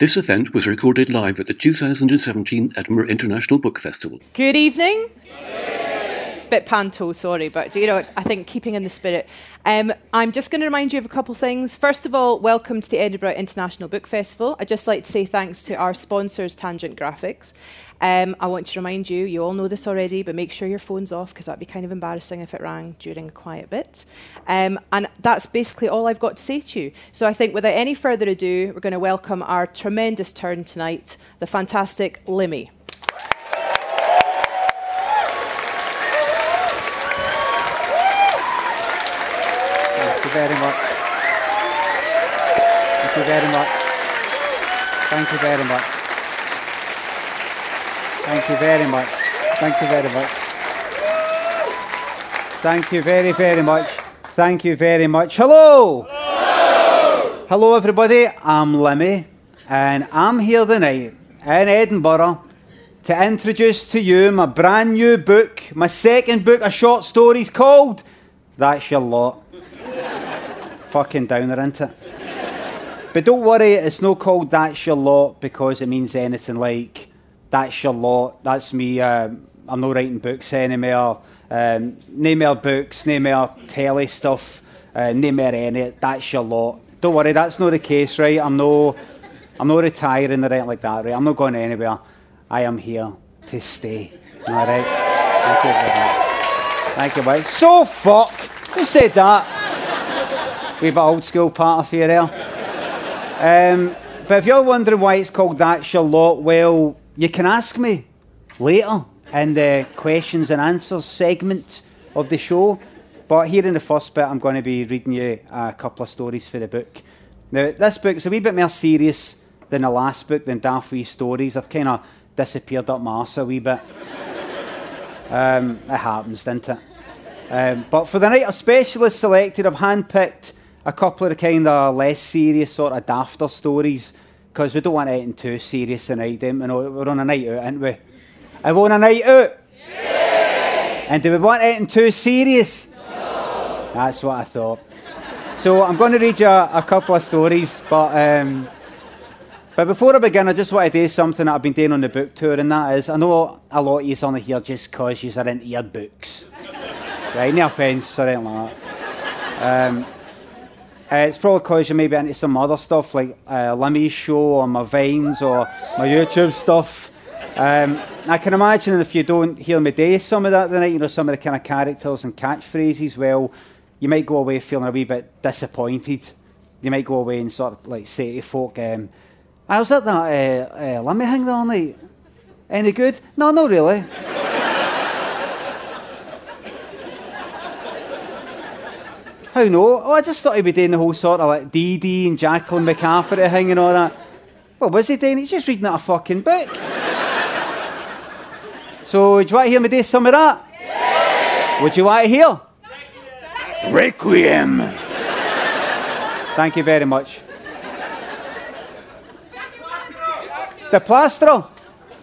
This event was recorded live at the 2017 Edinburgh International Book Festival. Good evening. It's a bit panto, sorry, but you know, I think keeping in the spirit. Um, I'm just going to remind you of a couple things. First of all, welcome to the Edinburgh International Book Festival. I'd just like to say thanks to our sponsors, Tangent Graphics. Um, I want to remind you, you all know this already, but make sure your phone's off because that'd be kind of embarrassing if it rang during a quiet bit. Um, and that's basically all I've got to say to you. So I think without any further ado, we're going to welcome our tremendous turn tonight, the fantastic Limmy. Very much. Thank you very much. Thank you very much. Thank you very much. Thank you very much. Thank you very, very much. Thank you very much. Hello! Hello, Hello everybody. I'm Limmy, and I'm here tonight in Edinburgh to introduce to you my brand new book, my second book of short stories called That's Your Lot. Fucking downer, isn't it? But don't worry, it's not called That's Your Lot because it means anything like That's Your Lot, that's me, um, I'm not writing books anymore, um, no more books, no more telly stuff, uh, no more any, that's your lot. Don't worry, that's not the case, right? I'm no, I'm not retiring or anything like that, right? I'm not going anywhere. I am here to stay. All right? Thank you very. Thank you, mate. So fuck. Who said that? Wee bit old school part of you there. Um, but if you're wondering why it's called that Your Lot, well, you can ask me later in the questions and answers segment of the show. But here in the first bit, I'm going to be reading you a couple of stories for the book. Now, this book's a wee bit more serious than the last book, than Wee Stories. I've kind of disappeared up my arse a wee bit. Um, it happens, doesn't it? Um, but for the night, I've specially selected, I've handpicked a couple of the kind of less serious, sort of dafter stories, because we don't want anything too serious tonight. Then you know, we're on a night out, aren't we? Are we on a night out? Yeah. And do we want anything too serious? No. That's what I thought. So I'm going to read you a, a couple of stories, but um, but before I begin, I just want to do something that I've been doing on the book tour, and that is, I know a lot of you only here just because you are into your books. right, no offence sorry, like that. Um, uh, it's probably because you may be into some other stuff like uh, Limmy's show or my Vines or my YouTube stuff. Um, I can imagine if you don't hear me do some of that tonight, you know, some of the kind of characters and catchphrases, well, you might go away feeling a wee bit disappointed. You might go away and sort of like say to folk, um, I was at that uh, uh, Limmy thing the other night. Any good? No, not really. How no? Oh, I just thought he'd be doing the whole sort of like Dee Dee and Jacqueline McCafferty thing and all that. What was he doing? He's just reading out a fucking book. so, do you want to hear me do some of that? Yeah. Would you want to hear? Requiem. Thank you very much. the plaster. Uh,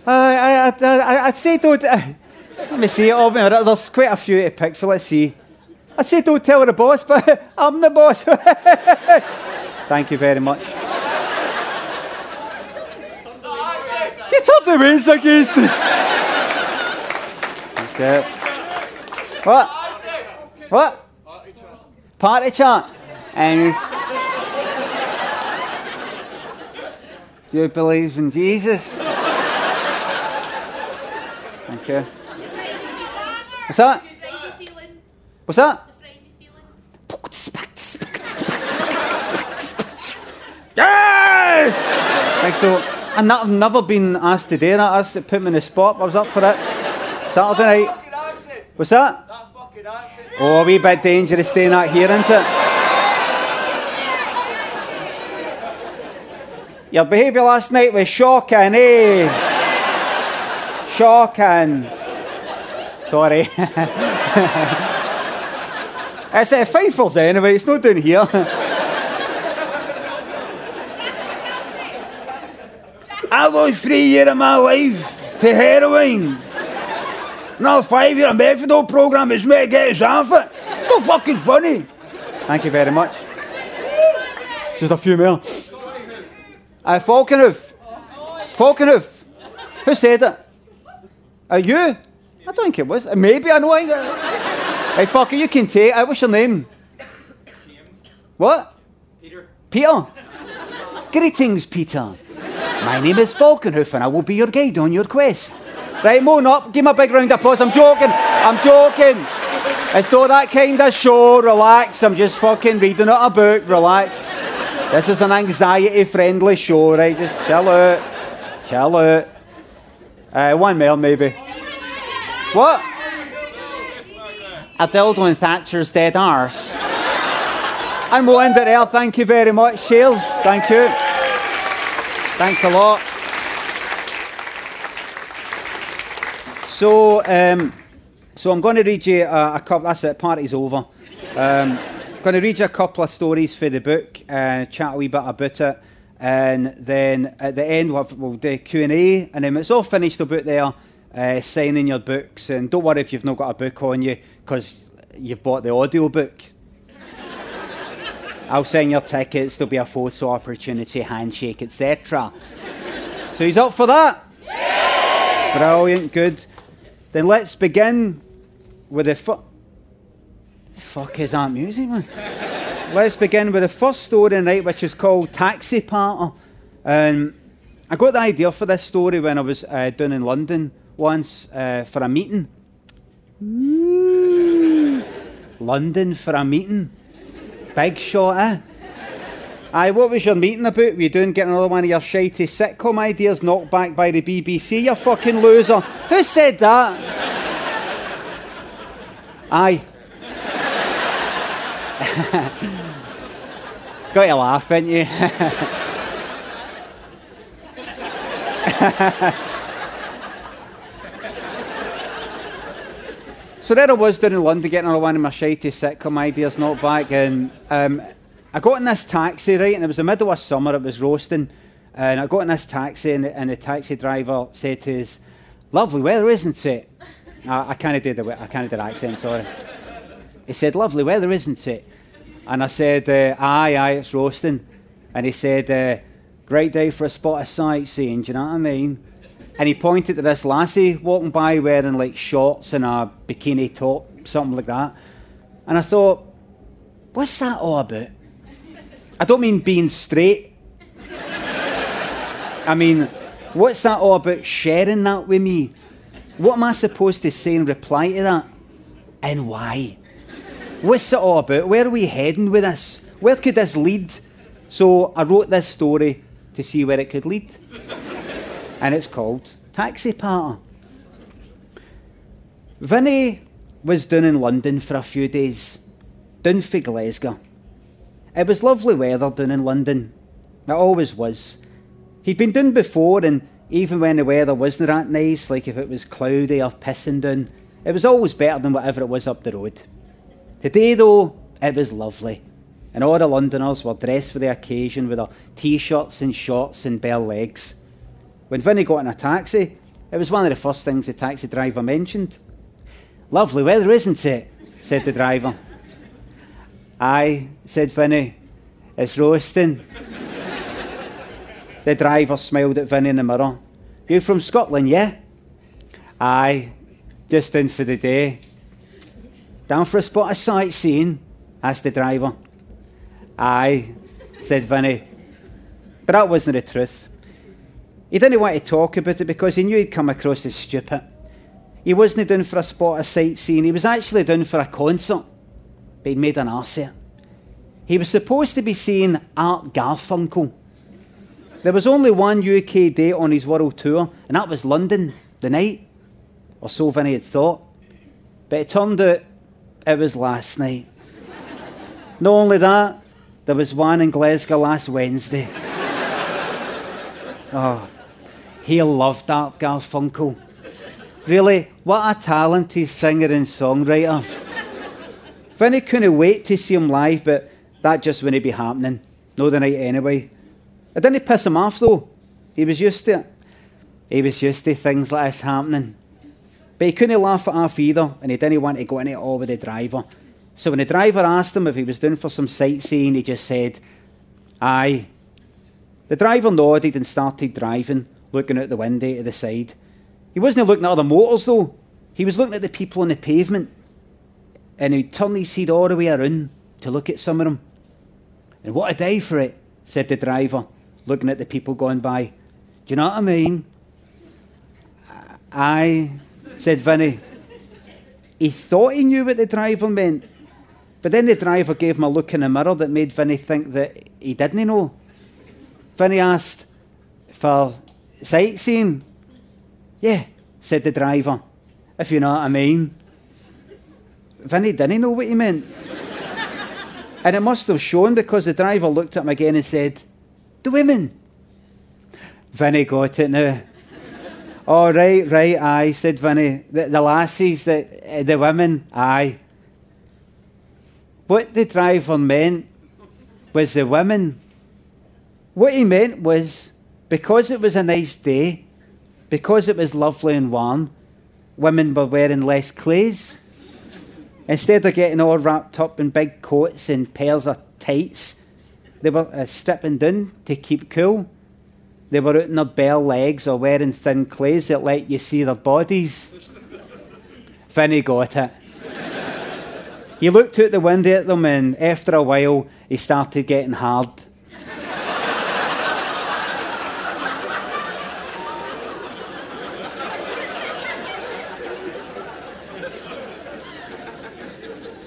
I, I, I, I'd say don't. Uh, let me see it. Oh, there's quite a few to pick for. Let's see. I say don't tell the boss, but I'm the boss. Thank you very much. Get up the wins against us. Okay. What? What? Party chant. And do you believe in Jesus? Thank you. What's that? What's that? Yes! Thanks so. I've never been asked to do that. That's it put me in the spot. I was up for it. Saturday night. What's that? Oh, a wee bit dangerous staying out here, isn't it? Your behaviour last night was shocking, eh? shocking. Sorry. It's uh, Fifers anyway, it's not down here. I lost three years of my life to heroin. Now five year methadone program is me to get us off it. It's not fucking funny. Thank you very much. Just a few more. Uh, Falconhoof. Falconhoof. Who said it? Are you? I don't think it was. Maybe I know. I hey, fucker, you can take it. What's your name? James. What? Peter. Peter. Greetings, Peter. My name is Falconhoof, and I will be your guide on your quest. Right, moan up. Give me a big round of applause. I'm joking. I'm joking. It's not that kind of show. Relax. I'm just fucking reading out a book. Relax. This is an anxiety friendly show, right? Just chill out. Chill out. Uh, one more, maybe. What? A dildo in Thatcher's dead arse. I'm Melinda L. Thank you very much. Cheers. Thank you. Thanks a lot. So, um, so I'm going to read you a, a couple. That's it. Party's over. Um, going to read you a couple of stories for the book and chat a wee bit about it, and then at the end we'll, have, we'll do Q and A, and then it's all finished about there, uh, signing your books. And don't worry if you've not got a book on you because you've bought the audio book. I'll sign your tickets. There'll be a photo opportunity, handshake, etc. So he's up for that. Brilliant, good. Then let's begin with the fu- fuck is that music, man? let's begin with the first story tonight, which is called Taxi Party. And I got the idea for this story when I was uh, down in London once uh, for a meeting. Ooh, London for a meeting. Big shot, eh? Aye, what was your meeting about? Were you doing getting another one of your shitey sitcom ideas knocked back by the BBC, you fucking loser? Who said that? Aye. Got to laugh, didn't you? so there I was down in London getting another one of my shitey sitcom ideas knocked back, and um, I got in this taxi, right, and it was the middle of summer, it was roasting, and I got in this taxi, and, and the taxi driver said to us, Lovely weather, isn't it? I, I kind of did the I kind of did accent, sorry. He said, Lovely weather, isn't it? And I said, uh, Aye, aye, it's roasting. And he said, uh, Great day for a spot of sightseeing, do you know what I mean? And he pointed to this lassie walking by wearing like shorts and a bikini top, something like that. And I thought, What's that all about? I don't mean being straight. I mean, what's that all about sharing that with me? What am I supposed to say in reply to that? And why? What's it all about? Where are we heading with this? Where could this lead? So I wrote this story to see where it could lead. And it's called Taxi Party. Vinny was down in London for a few days, down for Glasgow. It was lovely weather down in London. It always was. He'd been down before, and even when the weather wasn't that nice, like if it was cloudy or pissing down, it was always better than whatever it was up the road. Today, though, it was lovely, and all the Londoners were dressed for the occasion with their t shirts and shorts and bare legs. When Vinny got in a taxi, it was one of the first things the taxi driver mentioned. Lovely weather, isn't it? said the driver. Aye, said Vinny. It's roasting. the driver smiled at Vinny in the mirror. You from Scotland, yeah? Aye, just in for the day. Down for a spot of sightseeing? asked the driver. Aye, said Vinny. But that wasn't the truth. He didn't want to talk about it because he knew he'd come across as stupid. He wasn't down for a spot of sightseeing, he was actually down for a concert. But he'd made an arse of it. He was supposed to be seeing Art Garfunkel. There was only one UK date on his world tour, and that was London, the night. Or so Vinny had thought. But it turned out it was last night. Not only that, there was one in Glasgow last Wednesday. oh, he loved Art Garfunkel. Really, what a talented singer and songwriter. Vinny couldn't wait to see him live, but that just wouldn't be happening. No, the night anyway. It didn't piss him off though. He was used to it. He was used to things like this happening. But he couldn't laugh it off either, and he didn't want to go into it all with the driver. So when the driver asked him if he was doing for some sightseeing, he just said, Aye. The driver nodded and started driving, looking out the window to the side. He wasn't looking at other motors though. He was looking at the people on the pavement. And he'd turn his head all the way around to look at some of them. And what a day for it, said the driver, looking at the people going by. Do you know what I mean? I said Vinny. He thought he knew what the driver meant, but then the driver gave him a look in the mirror that made Vinny think that he didn't know. Vinny asked for sightseeing. Yeah, said the driver, if you know what I mean. Vinny didn't know what he meant. and it must have shown because the driver looked at him again and said, The women. Vinny got it now. oh, right, right, aye, said Vinny. The, the lassies, the, the women, aye. What the driver meant was the women. What he meant was because it was a nice day, because it was lovely and warm, women were wearing less clothes. Instead of getting all wrapped up in big coats and pairs of tights, they were uh, stripping down to keep cool. They were out in their bare legs or wearing thin clothes that let you see their bodies. Vinny got it. he looked out the window at them, and after a while, he started getting hard.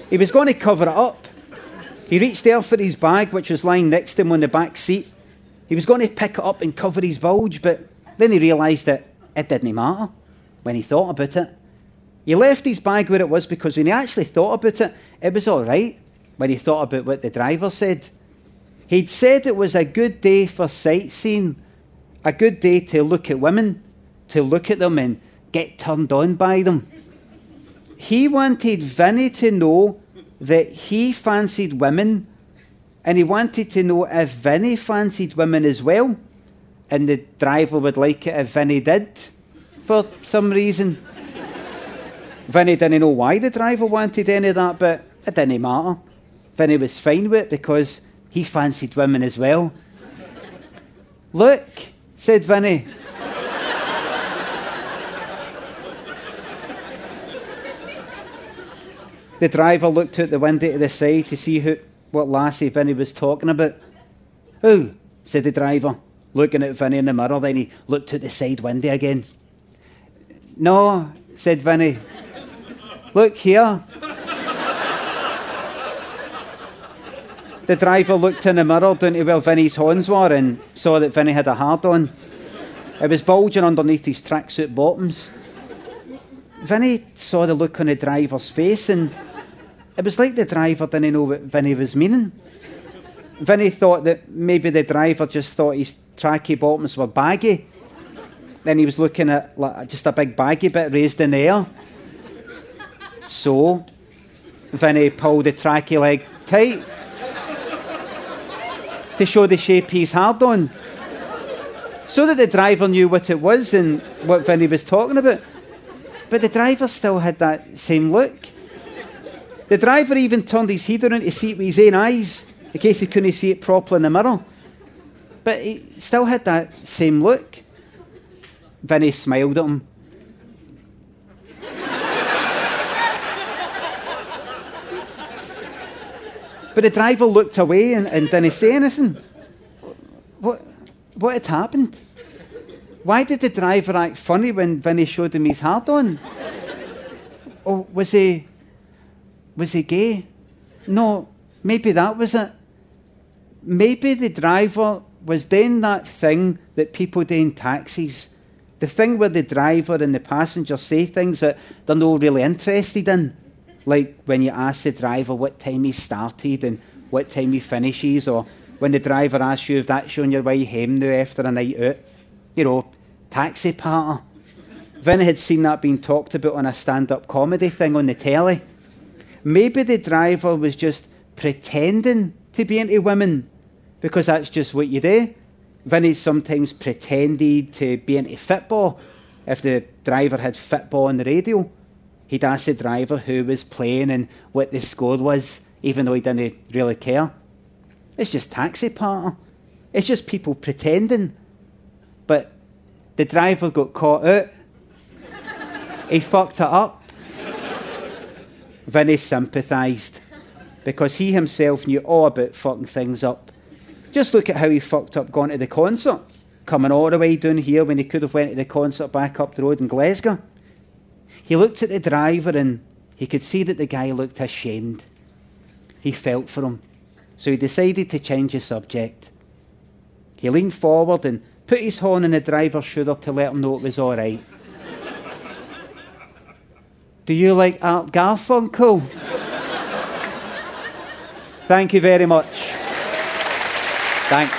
He was going to cover it up. He reached there for his bag, which was lying next to him on the back seat. He was going to pick it up and cover his bulge, but then he realised that it didn't matter when he thought about it. He left his bag where it was because when he actually thought about it, it was all right when he thought about what the driver said. He'd said it was a good day for sightseeing, a good day to look at women, to look at them and get turned on by them. He wanted Vinny to know that he fancied women, and he wanted to know if Vinny fancied women as well. And the driver would like it if Vinny did, for some reason. Vinny didn't know why the driver wanted any of that, but it didn't matter. Vinny was fine with it because he fancied women as well. Look, said Vinny. The driver looked out the window to the side to see who, what lassie Vinny was talking about. Oh, said the driver, looking at Vinny in the mirror. Then he looked at the side window again. No, said Vinny. Look here. the driver looked in the mirror down to where Vinny's horns were and saw that Vinny had a hard on. It was bulging underneath his tracksuit bottoms. Vinny saw the look on the driver's face and it was like the driver didn't know what Vinny was meaning. Vinny thought that maybe the driver just thought his tracky bottoms were baggy. Then he was looking at like, just a big baggy bit raised in the air. So, Vinny pulled the tracky leg tight to show the shape he's hard on. So that the driver knew what it was and what Vinny was talking about. But the driver still had that same look. The driver even turned his head around to see it with his own eyes, in case he couldn't see it properly in the mirror. But he still had that same look. Vinny smiled at him. but the driver looked away and, and didn't say anything. What, what had happened? Why did the driver act funny when Vinny showed him his hat on? or was he was he gay? No, maybe that was it. Maybe the driver was doing that thing that people do in taxis. The thing where the driver and the passenger say things that they're not really interested in. Like when you ask the driver what time he started and what time he finishes, or when the driver asks you if that's showing your way home now after a night out. You know, taxi party. Vin had seen that being talked about on a stand up comedy thing on the telly. Maybe the driver was just pretending to be into women because that's just what you do. Vinny sometimes pretended to be into football. If the driver had football on the radio, he'd ask the driver who was playing and what the score was, even though he didn't really care. It's just taxi party. It's just people pretending. But the driver got caught out. he fucked it up. Vinny sympathised because he himself knew all about fucking things up. Just look at how he fucked up going to the concert, coming all the way down here when he could have went to the concert back up the road in Glasgow. He looked at the driver and he could see that the guy looked ashamed. He felt for him, so he decided to change the subject. He leaned forward and put his horn in the driver's shoulder to let him know it was all right. Do you like Art Garfunkel? Thank you very much. Thanks.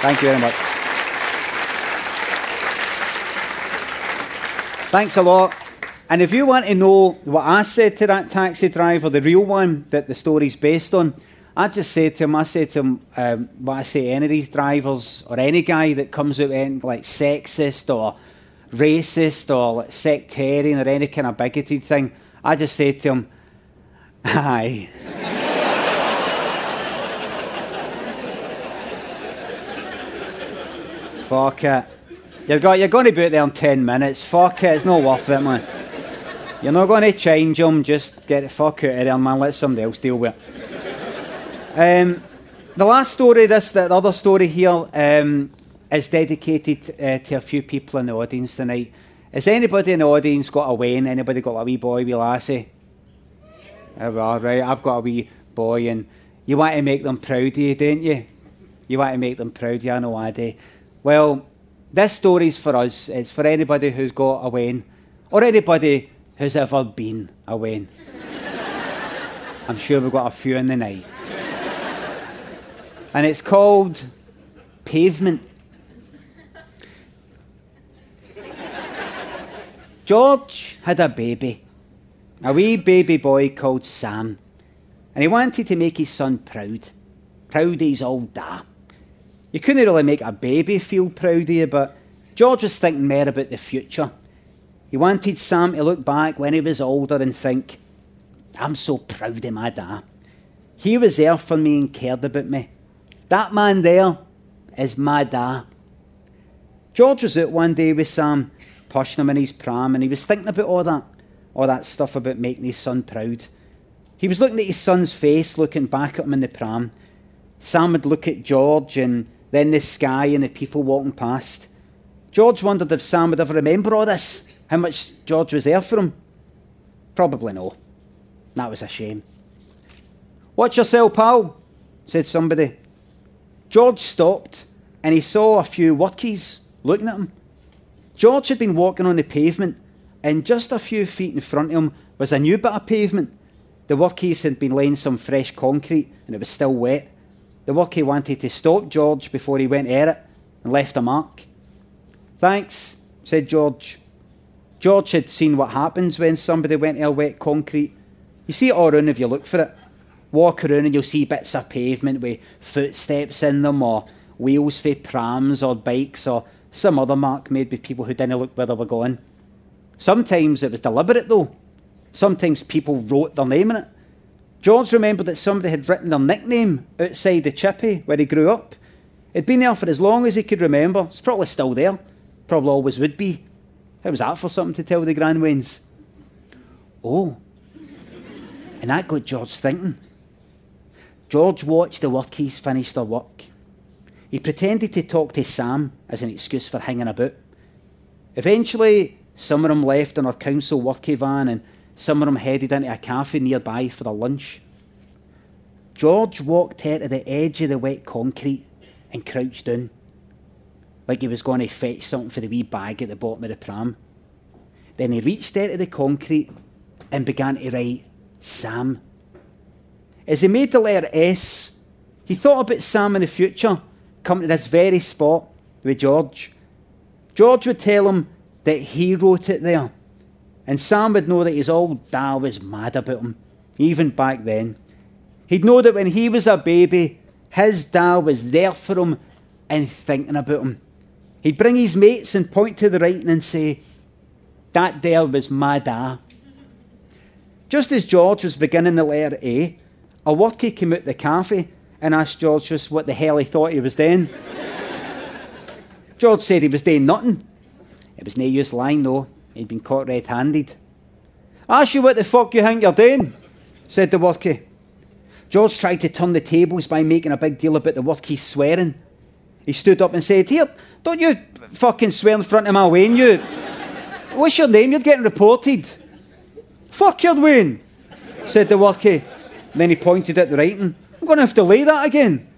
Thank you very much. Thanks a lot. And if you want to know what I said to that taxi driver, the real one that the story's based on, I just say to him, I say to him, um, what I say, any of these drivers or any guy that comes out anything like sexist or racist or like sectarian or any kind of bigoted thing, I just say to him, aye. Fuck it. You're, you're going to be out there in 10 minutes. Fuck it, it's not worth it, man. You're not going to change them, just get the fuck out of there, man. Let somebody else deal with it. Um, the last story, this, the other story here, um, is dedicated uh, to a few people in the audience tonight. Has anybody in the audience got a wean? Anybody got a wee boy, wee lassie? Oh, well, right, I've got a wee boy, and you want to make them proud of you, don't you? You want to make them proud you, I know I do. Well, this story's for us. It's for anybody who's got a wean, or anybody who's ever been a wean. I'm sure we've got a few in the night. And it's called Pavement. George had a baby, a wee baby boy called Sam, and he wanted to make his son proud, proud of his old dad. You couldn't really make a baby feel proud of you, but George was thinking more about the future. He wanted Sam to look back when he was older and think, I'm so proud of my dad. He was there for me and cared about me. That man there is my dad. George was out one day with Sam, pushing him in his pram, and he was thinking about all that, all that stuff about making his son proud. He was looking at his son's face, looking back at him in the pram. Sam would look at George and then the sky and the people walking past. George wondered if Sam would ever remember all this, how much George was there for him. Probably no. That was a shame. Watch yourself, pal, said somebody. George stopped and he saw a few workies looking at him. George had been walking on the pavement, and just a few feet in front of him was a new bit of pavement. The workies had been laying some fresh concrete and it was still wet. The workie wanted to stop George before he went at it and left a mark. Thanks, said George. George had seen what happens when somebody went to wet concrete. You see it all around if you look for it. Walk around and you'll see bits of pavement with footsteps in them, or wheels for prams or bikes, or some other mark made by people who didn't look where they were going. Sometimes it was deliberate though. Sometimes people wrote their name in it. George remembered that somebody had written their nickname outside the chippy where he grew up. It'd been there for as long as he could remember. It's probably still there. Probably always would be. How was that for something to tell the Grandwains? Oh. And that got George thinking. George watched the workies finish their work. He pretended to talk to Sam as an excuse for hanging about. Eventually, some of them left in our council workie van and some of them headed into a cafe nearby for their lunch. George walked out to the edge of the wet concrete and crouched down, like he was going to fetch something for the wee bag at the bottom of the pram. Then he reached out to the concrete and began to write Sam. As he made the letter S, he thought about Sam in the future, coming to this very spot with George. George would tell him that he wrote it there. And Sam would know that his old dad was mad about him, even back then. He'd know that when he was a baby, his dad was there for him and thinking about him. He'd bring his mates and point to the writing and say, That there was my dad. Ah. Just as George was beginning the letter A, a workie came out the cafe and asked George just what the hell he thought he was doing. George said he was doing nothing. It was no use lying though, he'd been caught red handed. Ask you what the fuck you think you're doing, said the workie. George tried to turn the tables by making a big deal about the workie swearing. He stood up and said, Here, don't you fucking swear in front of my wean, you. What's your name? You're getting reported. Fuck your wean, said the workie. Then he pointed at the writing. I'm going to have to lay that again.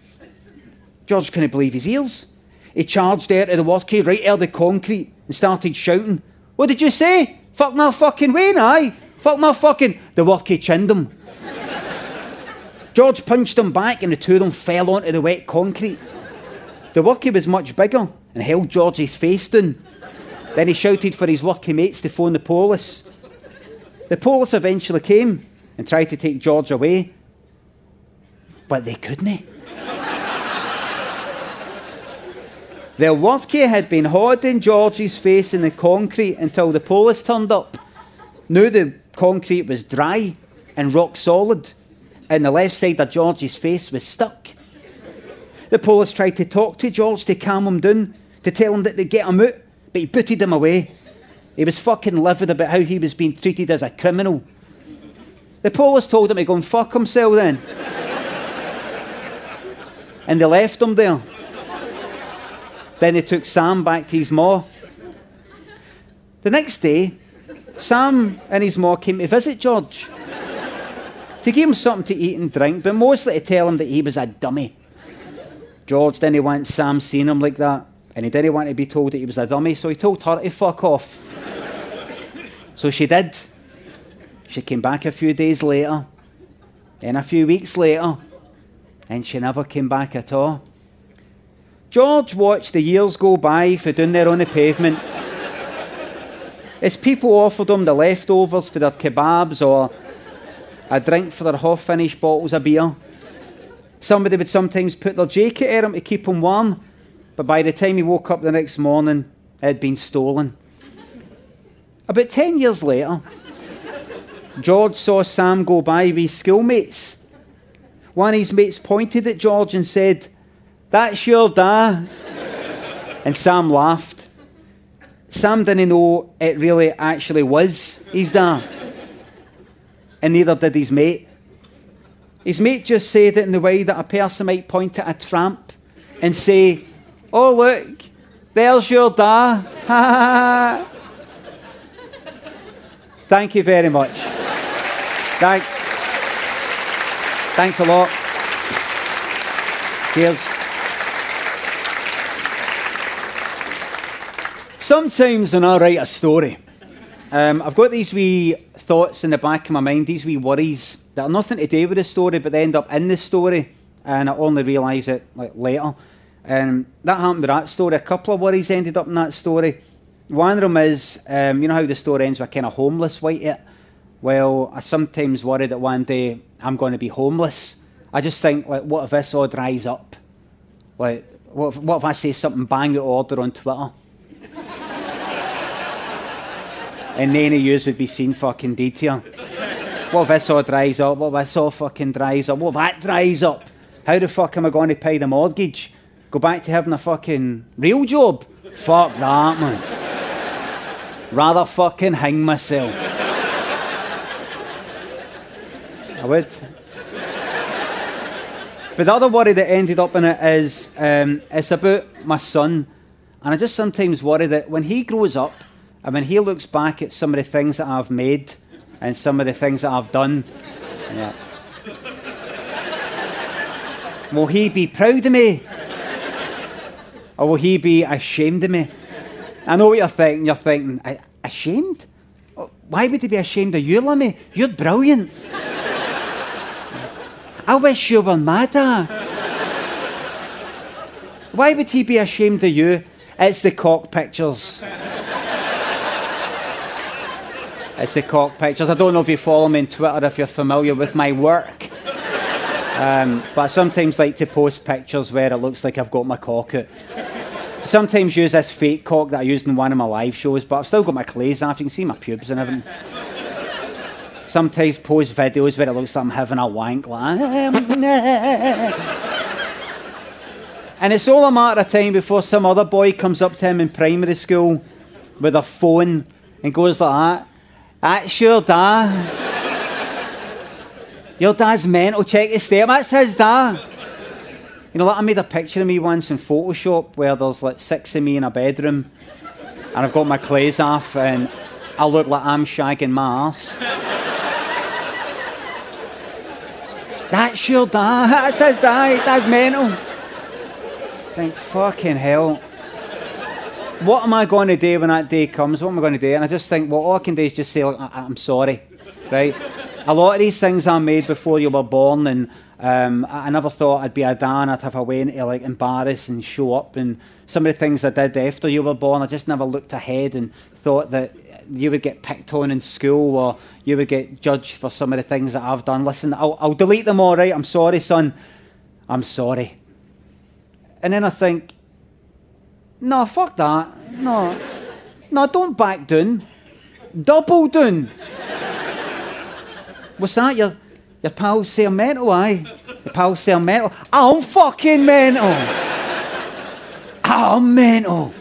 George couldn't believe his ears. He charged out of the workie right out of the concrete and started shouting, What did you say? Fuck my fucking wean, aye? Fuck my fucking. The workie chinned him. George punched him back and the two of them fell onto the wet concrete. The workie was much bigger and held George's face down. Then he shouted for his workie mates to phone the police. The police eventually came and tried to take George away, but they couldn't. the workie had been holding George's face in the concrete until the police turned up. Now the concrete was dry and rock solid, and the left side of George's face was stuck. The police tried to talk to George to calm him down, to tell him that they'd get him out, but he booted them away. He was fucking livid about how he was being treated as a criminal. The police told him to go and fuck himself then. and they left him there. Then they took Sam back to his ma. The next day, Sam and his ma came to visit George to give him something to eat and drink, but mostly to tell him that he was a dummy. George didn't want Sam seeing him like that, and he didn't want to be told that he was a dummy, so he told her to fuck off. so she did. She came back a few days later, then a few weeks later, and she never came back at all. George watched the years go by for doing there on the pavement. As people offered him the leftovers for their kebabs or a drink for their half finished bottles of beer. Somebody would sometimes put their jacket at him to keep him warm, but by the time he woke up the next morning, it had been stolen. About 10 years later, George saw Sam go by with his schoolmates. One of his mates pointed at George and said, That's your dad. and Sam laughed. Sam didn't know it really actually was his dad. And neither did his mate. His mate just said it in the way that a person might point at a tramp and say, Oh, look, there's your da. Thank you very much. Thanks. Thanks a lot. Cheers. Sometimes when I write a story, um, I've got these wee thoughts in the back of my mind, these wee worries that are nothing to do with the story, but they end up in the story, and I only realise it like later. And that happened with that story. A couple of worries ended up in that story. One of them is, um, you know how the story ends with kind of homeless white it? Well, I sometimes worry that one day I'm going to be homeless. I just think, like, what if this all dries up? Like, what if, what if I say something bang out order on Twitter? and none of yous would be seen fucking detail. What if this all dries up? What if this all fucking dries up? What if that dries up? How the fuck am I going to pay the mortgage? Go back to having a fucking real job? Fuck that, man. Rather fucking hang myself. I would. But the other worry that ended up in it is um, it's about my son. And I just sometimes worry that when he grows up and when he looks back at some of the things that I've made, and some of the things that I've done. Yeah. Will he be proud of me? Or will he be ashamed of me? I know what you're thinking. You're thinking, ashamed? Why would he be ashamed of you, Limmy? You're brilliant. I wish you were madder. Why would he be ashamed of you? It's the cock pictures. It's the cock pictures. I don't know if you follow me on Twitter, if you're familiar with my work. Um, but I sometimes like to post pictures where it looks like I've got my cock out. Sometimes use this fake cock that I used in one of my live shows, but I've still got my clays off. You can see my pubes and everything. Sometimes post videos where it looks like I'm having a wank. Like, And it's all a matter of time before some other boy comes up to him in primary school with a phone and goes like that. That's your dad. your dad's mental. Check his step. That's his dad. You know, like I made a picture of me once in Photoshop where there's like six of me in a bedroom and I've got my clothes off and I look like I'm shagging my ass. That's your dad. That's his dad. That's mental. Think, fucking hell. What am I going to do when that day comes? What am I going to do? And I just think, well, all I can do is just say, I- am sorry, right? a lot of these things are made before you were born, and um, I I never thought I'd be a dad. I'd have a way to like embarrass and show up. And some of the things I did after you were born, I just never looked ahead and thought that you would get picked on in school or you would get judged for some of the things that I've done. Listen, I'll, I'll delete them all right. I'm sorry, son. I'm sorry. And then I think, no, fuck that. No, no, don't back down. Double down. What's that? Your, your pals say I'm mental, aye? Your pals say I'm mental. I'm fucking mental. I'm mental.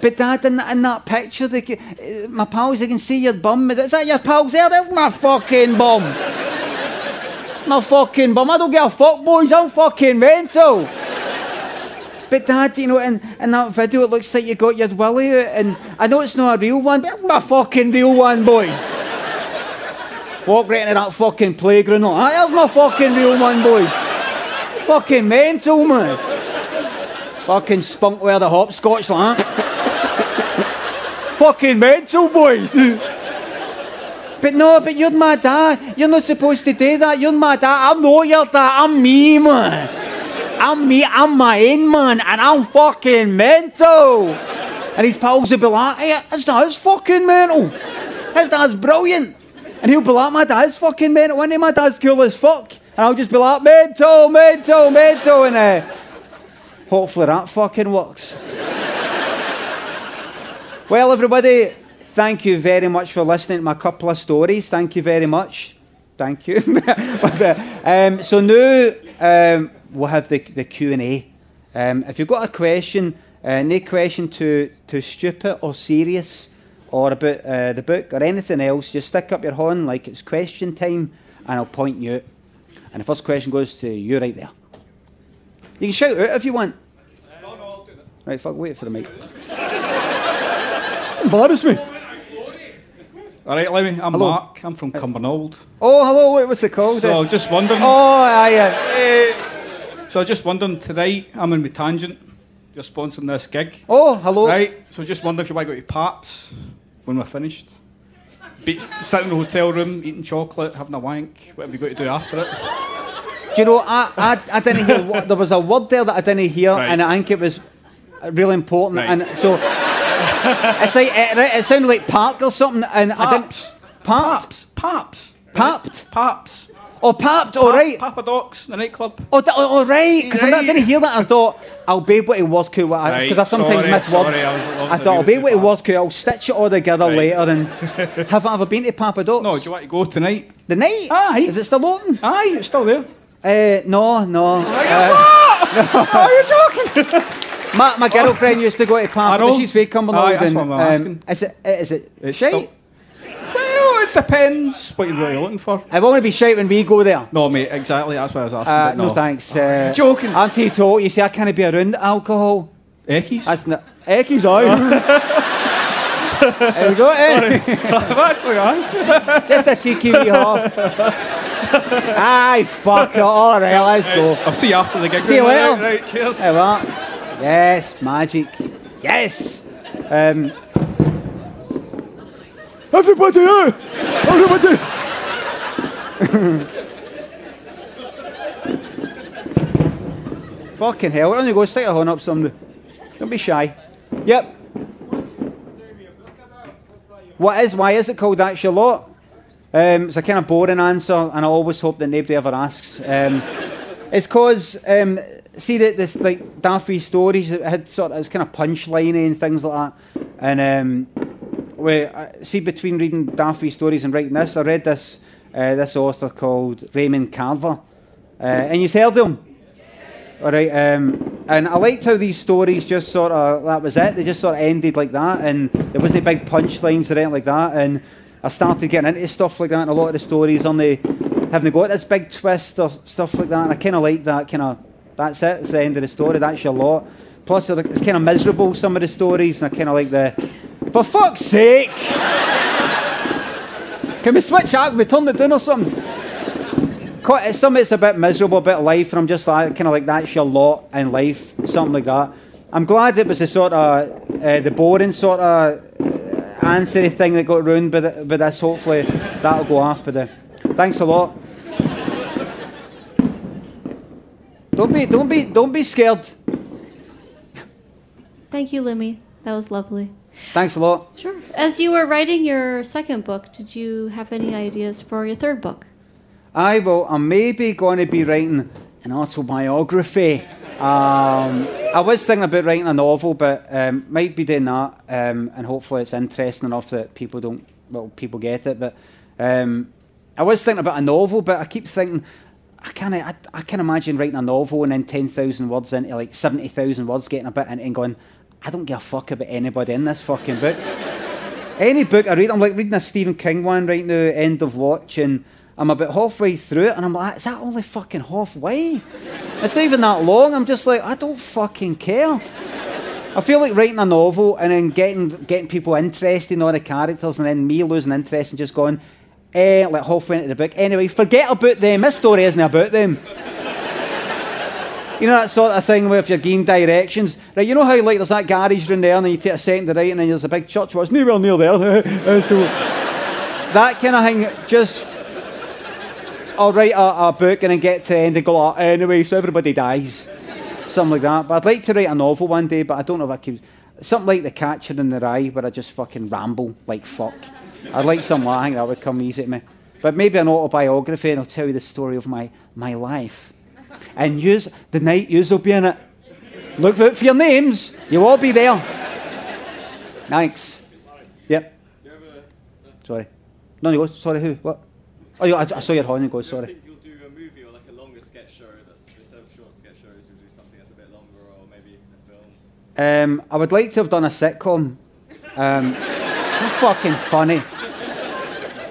But Dad, in, that, in that picture, they, can- uh, my pals, they can see your bum. Is that your pals there? That's my fucking bum. my fucking bum. I don't give a fuck, boys. I'm fucking mental. But Dad, you know, in, in that video, it looks like you got your willy out, and I know it's not a real one, but it's my fucking real one, boys. Walk right into that fucking playground. Like, "Ah, there's my fucking real one, boys. fucking mental, man. Fucking spunk where the hopscotch like that. fucking mental, boys. but no, but you're my dad. You're not supposed to do that. You're my dad. I'm not your dad. I'm me, man. I'm me. I'm my own man, and I'm fucking mental. And his pals will be like, hey, his dad's fucking mental. His dad's brilliant. And he'll be like, my dad's fucking mental. One day my dad's cool as fuck. And I'll just be like, mental, mental, mental. And uh, hopefully that fucking works. well, everybody, thank you very much for listening to my couple of stories. Thank you very much. Thank you. But, uh, um, so now um, we'll have the, the Q&A. Um, if you've got a question, uh, any question to, to stupid or serious, or about uh, the book or anything else, just stick up your hand like it's question time and I'll point you out. And the first question goes to you right there. You can shout out if you want. Right, fuck, wait for the mic. Embarrass me. All right, Limmy, I'm Hello. Mark. I'm from Cumbernauld. Oh, hello, wait, what's it called? So just wondering. oh, aye, uh, So just wondering tonight. I'm in my tangent. You're sponsoring this gig, oh, hello. right? So just wondering if you might go to Paps when we're finished. Be, sitting in the hotel room, eating chocolate, having a wank. Whatever you got to do after it. Do you know, I, I, I didn't hear, there was a word there that I didn't hear, Right. and I think it was really important. Right. And so, it's like, it, it sounded like park or something, and I didn't. Paps. Paps? Paps. Paps. Papped? Paps. Oh, papped, all right. Papa Docs, the nightclub. Oh, d- oh, right. Because I didn't hear that. I thought I'll be able to work out what I because I sometimes sorry, miss words. sorry, I was- I was thought I'll be able to work out. I'll stitch it all together Right. later. And have I ever been to Papa Doc's? No, do you want to go tonight? the night. Aye. Is it still open? Aye, it's still there. Uh, no, no. Uh, Are you joking? my, my girlfriend used to go to Papa. I know. She's fake Cumbernauld. Aye, that's and, what I'm um, asking. Is it? Is it? It's shite? still- Well, it depends what you're really looking for. I want to be shite when we go there. No, mate, exactly. That's what I was asking. Uh, no. no, thanks. Uh, joking. I'm teetotal. You see, I can't be around alcohol. Eckies? That's not. Eckies, aye. there we go. Eh? actually, aye. Just a cheeky wee half. Aye, fuck it. All right, let's go. I'll see you after the gig. See you Right, later. Right, cheers. There we. Yes, magic. Yes. Um, everybody, eh? Everybody. Fucking hell. Why don't you go stick a horn up somebody? Don't be shy. Yep. What is, why is it called That's Your Lot? Um, it's a kind of boring answer, and I always hope that nobody ever asks. Um, it's because, um, see, that this like Daft Wee Stories it had sort of it's kind of punchliney and things like that. And I see between reading Daft Wee Stories and writing this, I read this uh, this author called Raymond Carver, uh, and you've heard. All right, um, and I liked how these stories just sort of that was it. They just sort of ended like that, and there wasn't big punchlines or anything like that. And I started getting into stuff like that, and a lot of the stories on the having got this big twist or stuff like that. And I kind of like that kind of. That's it. It's the end of the story. That's your lot. Plus, it's kind of miserable some of the stories, and I kind of like the. For fuck's sake! Can we switch out? Can we turn it down or something? Quite, some it's a bit miserable, a bit of life, and I'm just like kind of like that's your lot in life, something like that. I'm glad it was the sort of uh, the boring sort of uh, answery thing that got ruined by, the, by this. Hopefully, that'll go off. But the, thanks a lot. Don't be, don't be, don't be scared. Thank you, Limmy. That was lovely. Thanks a lot. Sure. As you were writing your second book, did you have any ideas for your third book? I will. I'm maybe going to be writing an autobiography. Um, I was thinking about writing a novel, but um, might be doing that, um, and hopefully it's interesting enough that people don't, well, people get it. But um, I was thinking about a novel, but I keep thinking I can't, I, I can imagine writing a novel and then 10,000 words into like 70,000 words, getting a bit into it and going, I don't give a fuck about anybody in this fucking book. Any book I read, I'm like reading a Stephen King one right now, End of Watch, and I'm about halfway through it, and I'm like, is that only fucking halfway? It's not even that long. I'm just like, I don't fucking care. I feel like writing a novel and then getting getting people interested in all the characters, and then me losing interest and just going, eh, like halfway into the book. Anyway, forget about them. This story isn't about them. You know that sort of thing where if you're giving directions, right? You know how like there's that garage round there, and then you take a second to right, and then there's a big church. Well, it's nowhere near there. so that kind of thing, just I'll write a, a, book and then get to the end and go oh, anyway, so everybody dies, something like that. But I'd like to write a novel one day, but I don't know if I could. Something like The Catcher in the Rye, where I just fucking ramble like fuck. I'd like something. I think that would come easy to me. But maybe an autobiography, and I'll tell you the story of my my life and use the night yous will be in it. Look out for your names. You'll all be there. Thanks. Yep. Sorry. No, you go. Sorry, who? What? Oh, you, I, I saw your horn. You go. Sorry. you'll do a movie or like a longer sketch show that's instead of short sketch shows, you'll do something that's a bit longer or maybe a film? Um, I would like to have done a sitcom. Um, fucking funny.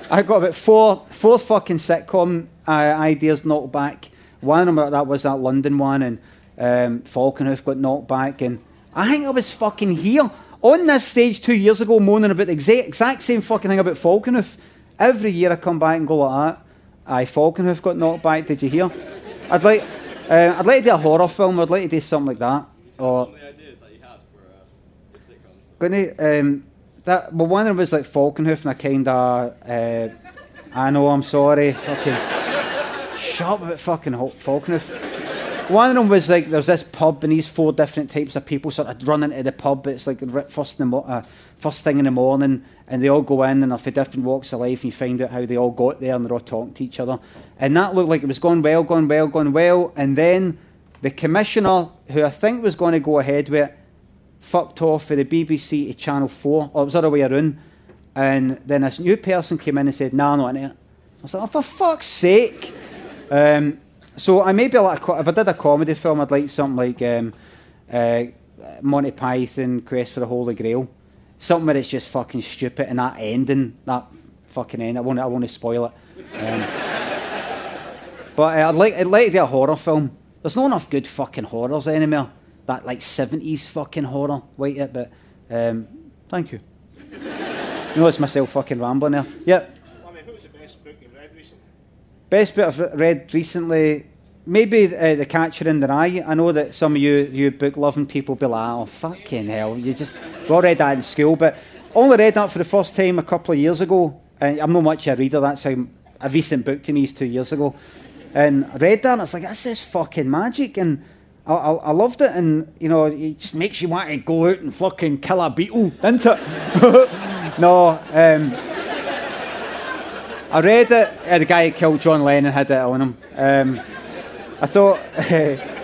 I got about four, four fucking sitcom uh, ideas knocked back one of them that was that London one, and um, Falconhoof got knocked back, and I think I was fucking here on this stage two years ago moaning about the exact, exact same fucking thing about Falconhoof. Every year I come back and go like that. Aye, Falconhoof got knocked back. Did you hear? I'd like, uh, I'd like to do a horror film. I'd like to do something like that. Or some of the ideas that you had for uh, the sitcoms. Gonna, um, that well, one of them was like Falconhoof, and I kind of, uh, I know, I'm sorry, fucking shut up about fucking Falconhoof. One of them was like there's this pub and these four different types of people sort of run into the pub. It's like first in the uh, first thing in the morning, and they all go in and they're for different walks of life. And you find out how they all got there, and they're all talking to each other. And that looked like it was going well, going well, going well. And then the commissioner, who I think was going to go ahead with it, fucked off for the BBC to Channel Four, or it was the other way around. And then this new person came in and said, "Nah, not in it." I was like, "Oh, for fuck's sake!" Um, so I maybe like if I did a comedy film, I'd like something like um, uh, Monty Python, Quest for the Holy Grail, something where it's just fucking stupid and that ending, that fucking end. I won't, I won't spoil it. Um, but uh, I'd like, I'd like to do a horror film. There's not enough good fucking horrors anymore. That like 70s fucking horror, wait it, but um, thank you. you know, it's myself fucking rambling there. Yep. Best bit I've read recently, maybe uh, The Catcher in the Rye. I know that some of you, you book loving people be like, oh, fucking hell, you just, we all read that in school, but only read that for the first time a couple of years ago. And I'm not much a reader, that's how a recent book to me is two years ago. And I read that and it's like, this is fucking magic. And I, I, I, loved it, and you know, it just makes you want to go out and fucking kill a beetle, doesn't it? no, um, I read it. Uh, the guy who killed John Lennon had it on him. Um, I thought.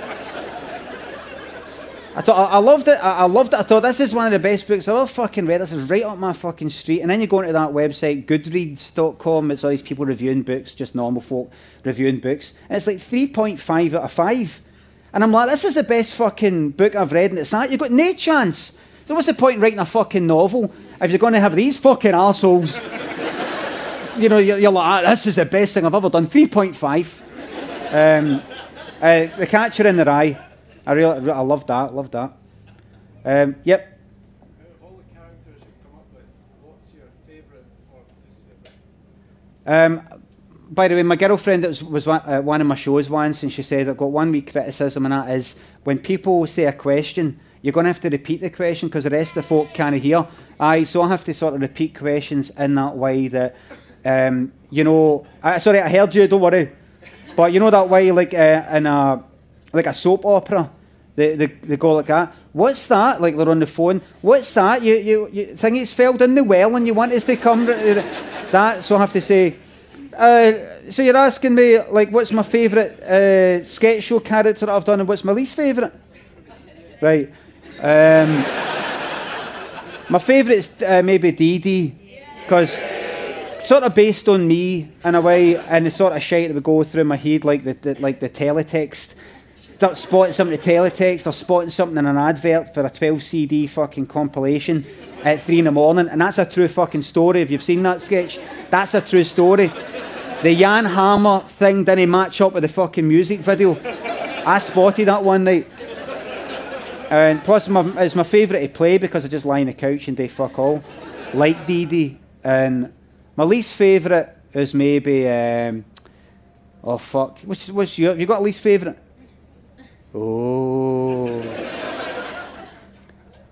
I thought I, loved it. I, I, loved it. I thought this is one of the best books I've ever fucking read. This is right up my fucking street. And then you go into that website, Goodreads.com. It's all these people reviewing books, just normal folk reviewing books, and it's like three point five out of five. And I'm like, this is the best fucking book I've read, and it's that. You've got no chance. So what's the point in writing a fucking novel if you're going to have these fucking assholes? you know, you're, you're like, ah, this is the best thing I've ever done. 3.5. Um, uh, the Catcher in the Rye. I really, I love that. Love that. Um, yep. Um, by the way, my girlfriend was, was one- at one of my shows once, and she said I've got one wee criticism, and that is when people say a question, you're going to have to repeat the question because the rest of the folk can't hear. Aye, so I have to sort of repeat questions in that way that, um, you know, I, sorry, I heard you. Don't worry, but you know that way, like uh, in a like a soap opera. They, they, they go like that. What's that? Like they're on the phone. What's that? You you, you think it's filled in the well and you want us to come? that so I have to say. Uh, so you're asking me like what's my favourite uh, sketch show character that I've done and what's my least favourite? Right. Um, my favourite is uh, maybe Dee Dee because sort of based on me in a way and the sort of shit that would go through my head like the, the like the teletext. Start spotting something to teletext or spotting something in an advert for a 12 CD fucking compilation at three in the morning, and that's a true fucking story. If you've seen that sketch, that's a true story. The Jan Hammer thing didn't match up with the fucking music video. I spotted that one night. And plus, my, it's my favourite to play because I just lie on the couch and do fuck all. Like Dee Dee. And my least favourite is maybe. Um, oh, fuck. What's, what's your. You got a least favourite? Oh.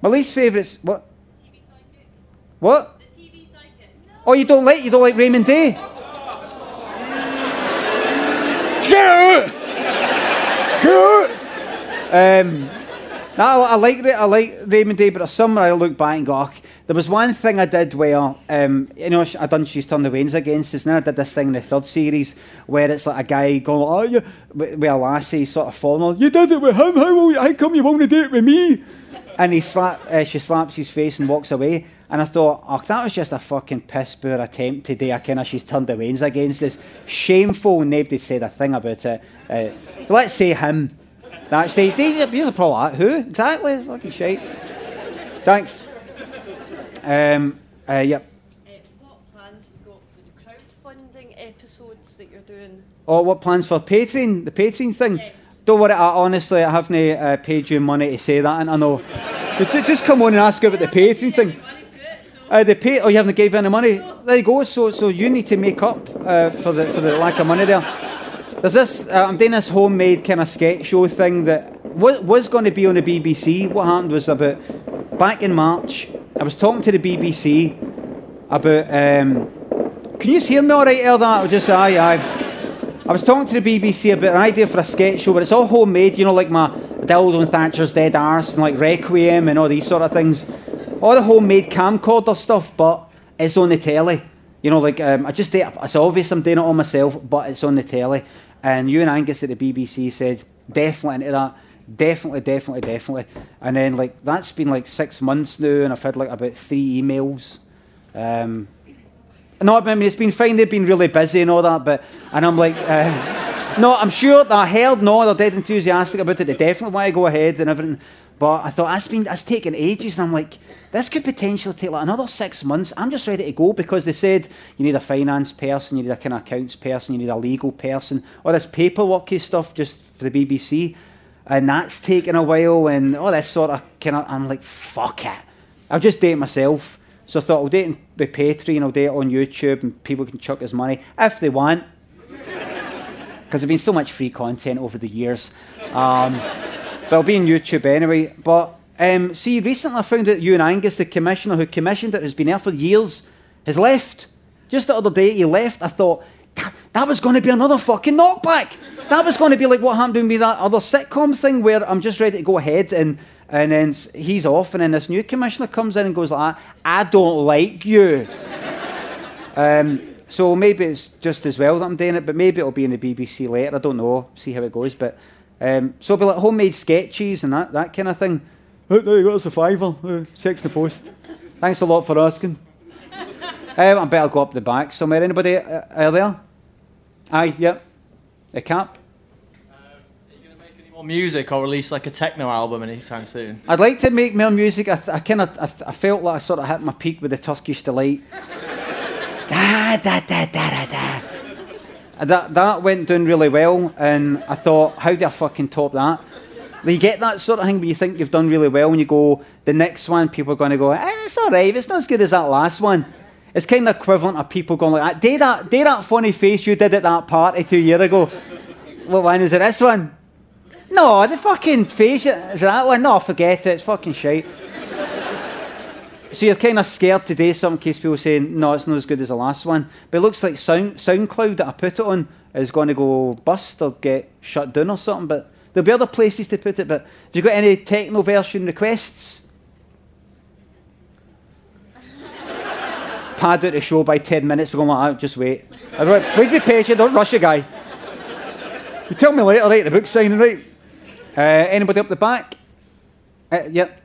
my least favourite's. What? What? Oh, you don't like you don't like Raymond Day? Get out! Get out! Um, no, I, I like I like Raymond Day, but somewhere I look back and go, "Ugh." there was one thing I did where, um, you know, I done She's Turned the Weans Against Us, and then I did this thing in the third series where it's like a guy going, oh, you, with a lassie sort of on, you did it with him, how, will you, how come you won't do it with me? And he slap, uh, she slaps his face and walks away. And I thought, oh, that was just a fucking piss poor attempt today. I kind of she's turned the weans against this. Shameful, nobody said a thing about it. Uh, so let's say him. That says, he's a, he's a pro that. Who? Exactly, it's fucking shite. Thanks. Um, uh, yep. Uh, what plans have you got for the crowdfunding episodes that you're doing? Oh, what plans for Patreon? The Patreon thing? Yes. Don't worry, I, honestly, I haven't uh, paid you money to say that, and I know. So ju- just come on and ask about the Patreon thing. Money to it, so Uh, the pay, oh, you haven't gave any money. There you go. So, so you need to make up uh, for the for the lack of money there. There's this. Uh, I'm doing this homemade kind of sketch show thing that was, was going to be on the BBC. What happened was about back in March. I was talking to the BBC about. Um, can you hear me all right, Elder? I just aye aye. I was talking to the BBC about an idea for a sketch show, but it's all homemade. You know, like my Dildo and Thatcher's Dead Arse and like Requiem and all these sort of things. All the homemade camcorder stuff, but it's on the telly. You know, like um, I just did, it's obvious I'm doing it all myself, but it's on the telly. And Ewan Angus at the BBC said definitely into that, definitely, definitely, definitely. And then like that's been like six months now, and I've had like about three emails. Um, no, I mean it's been fine. They've been really busy and all that, but and I'm like, uh, no, I'm sure that I heard no, they're dead enthusiastic about it. They definitely want to go ahead and everything. But I thought that's been that's taken ages, and I'm like, this could potentially take like another six months. I'm just ready to go because they said you need a finance person, you need a kind of accounts person, you need a legal person, all this paperworky stuff just for the BBC, and that's taken a while, and all this sort of kind of. I'm like, fuck it. I'll just it myself. So I thought I'll it with Patreon, I'll it on YouTube, and people can chuck us money if they want. Because there's been so much free content over the years. Um, but it'll be on YouTube anyway. But um, see, recently I found out Ewan Angus, the commissioner who commissioned it, who's been there for years, has left. Just the other day he left. I thought, that, was going to be another fucking knockback. That was going to be like what happened to me that other sitcom thing where I'm just ready to go ahead and and then he's off and then this new commissioner comes in and goes like, I don't like you. Um, so maybe it's just as well that I'm doing it, but maybe it'll be in the BBC later. I don't know. See how it goes. But um, so it'll be like homemade sketches and that that kind of thing. Oh, there you go. It's a fiver. Uh, checks the post. Thanks a lot for asking. um, I better go up the back somewhere. Anybody uh, are there? Aye. Yep. A cap. Um, are you going to make any more music or release like a techno album anytime soon? I'd like to make more music. I, th- I kind of, I, th- I felt like I sort of hit my peak with the Turkish delight. da, da, da, da, da, da. That that went down really well, and I thought, how do I fucking top that? You get that sort of thing where you think you've done really well, and you go, the next one, people are going to go, eh, it's all right, it's not as good as that last one. It's kind of equivalent of people going like that. Do that, do that funny face you did at that party two years ago. What one is it? This one? No, the fucking face. Is that one? No, forget it. It's fucking shite. So you're kind of scared today. Some case people saying, no, it's not as good as the last one. But it looks like Sound, SoundCloud that I put it on is going to go bust or get shut down or something. But there'll be other places to put it. But have you got any techno version requests? Pad out the show by 10 minutes. We're going like, that. just wait. Please be patient. Don't rush a guy. You tell me later, right? The book's signing, right? Uh, anybody up the back? Uh, yep.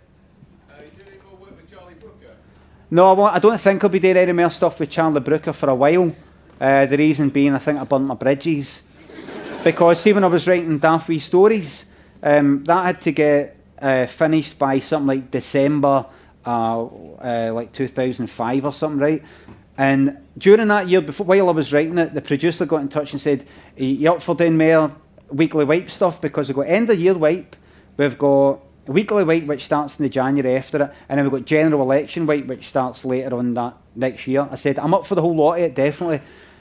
No, I, won't, I don't think I'll be doing any more stuff with Charlie Brooker for a while. Uh, the reason being, I think I burnt my bridges. because, see, when I was writing Wee Stories, um, that had to get uh, finished by something like December, uh, uh, like 2005 or something, right? And during that year, before, while I was writing it, the producer got in touch and said, you up for doing more weekly wipe stuff? Because we've got end of year wipe, we've got weekly wipe, which starts in the January after it, and then we've got general election wipe, which starts later on that next year. I said, I'm up for the whole lot of it, definitely.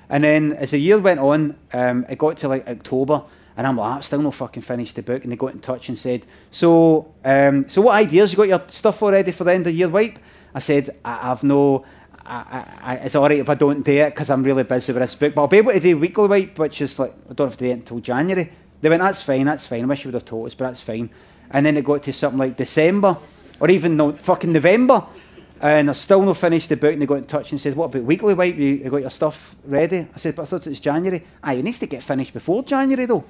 And then as the year went on, um, it got to like October, and I'm like, I've still not fucking finished the book. And they got in touch and said, So, um, so what ideas? You got your stuff already for the end of year wipe? I said, I have no. I, I, it's all right if I don't do it because I'm really busy with this book, but I'll be able to do weekly wipe, which is like I don't have to do it until January. They went, that's fine, that's fine. I wish you would have told us, but that's fine. And then it got to something like December or even no, fucking November, and I've still not finished the book. And they got in touch and said, "What about weekly wipe? You, got your stuff ready?" I said, "But I thought it was January." Aye, it needs to get finished before January though.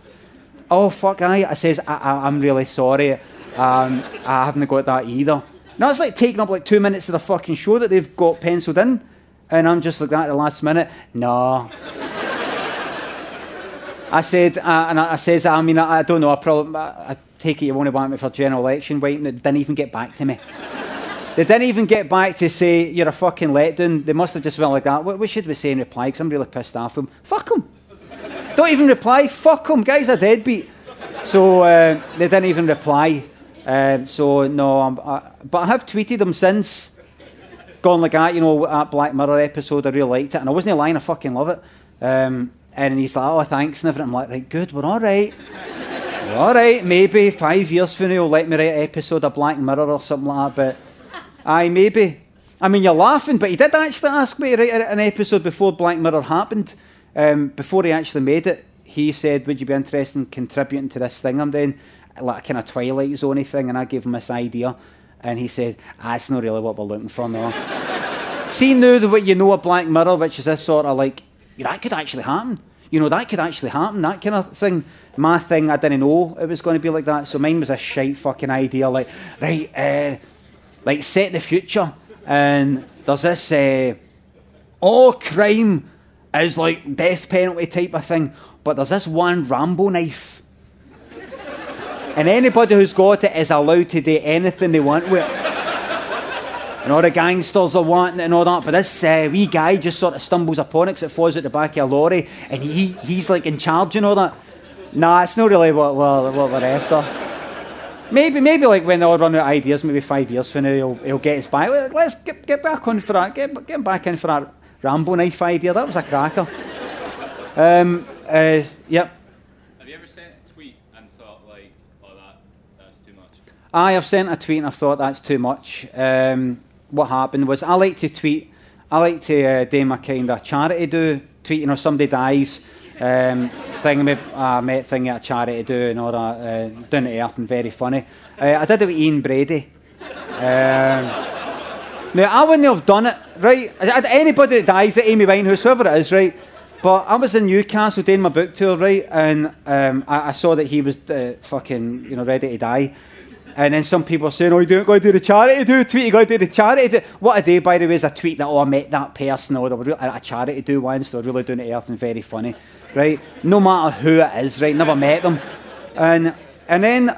Oh fuck, aye. I says, I, I, I'm really sorry. Um, I haven't got that either. Now it's like taking up like two minutes of the fucking show that they've got penciled in. And I'm just like that at the last minute. No. I said, uh, and I, I says, I mean, I, I don't know. I probably, I, I take it you want to want me for general election waiting. They didn't even get back to me. they didn't even get back to say you're a fucking letdown. They must have just been like that. What, what should we say in reply? Because I'm really pissed off them. Fuck them. don't even reply. Fuck them. Guys are deadbeat. So uh, they didn't even reply. Um, so no, I, but I have tweeted them since gone like that, you know, that Black Mirror episode, I really liked it. And I wasn't lying, I fucking love it. Um, and he's like, oh, thanks, and everything. I'm like, right, good, we're all right. All right, maybe five years from now, let me write an episode of Black Mirror or something like that. But, aye, maybe. I mean, you're laughing, but he did actually ask me to write an episode before Black Mirror happened. Um, before he actually made it, he said, would you be interested in contributing to this thing I'm doing? Like a kind of Twilight Zone thing, and I gave him this idea. And he said, ah, not really what we're looking for, no. See now the you know of Black Mirror, which is this sort of like, that could actually happen. You know, that could actually happen, that kind of thing. My thing, I didn't know it was going to be like that. So mine was a shite fucking idea. Like, right, uh, like set the future. And there's this, uh, all crime is like death penalty type of thing. But there's this one Rambo knife. And anybody who's got it is allowed to do anything they want with it. And all the gangsters are wanting it and all that. But this uh, wee guy just sort of stumbles upon it because it falls at the back of a lorry. And he, he's like in charge and all that. Nah, it's not really what, what, what we're after. Maybe, maybe like when they all run out of ideas, maybe five years from now, he'll, he'll get us back. Let's get, get back on for that. Get, get back in for that Rambo knife idea. That was a cracker. Um, uh, yep. Have you ever sent a tweet and thought like, oh that that's too much? I have sent a tweet and I thought that's too much. Um, what happened was I like to tweet. I like to uh, do my kind of charity do tweet. You know, somebody dies. Um, thing I met thing at a charity do and all that. Uh, down to earth very funny. Uh, I did it with Ian Brady. Um, now I wouldn't have done it, right? Anybody that dies, Amy Winehouse, whoever it is, right? But I was in Newcastle doing my book tour, right? And um, I, I, saw that he was uh, fucking, you know, ready to die. And then some people saying, oh, you don't go do the charity do tweet, you to do the charity do. What I do, by the way, is a tweet that, oh, I met that person, or a charity do once, they're really doing it earth and very funny, right? No matter who it is, right? Never met them. And And then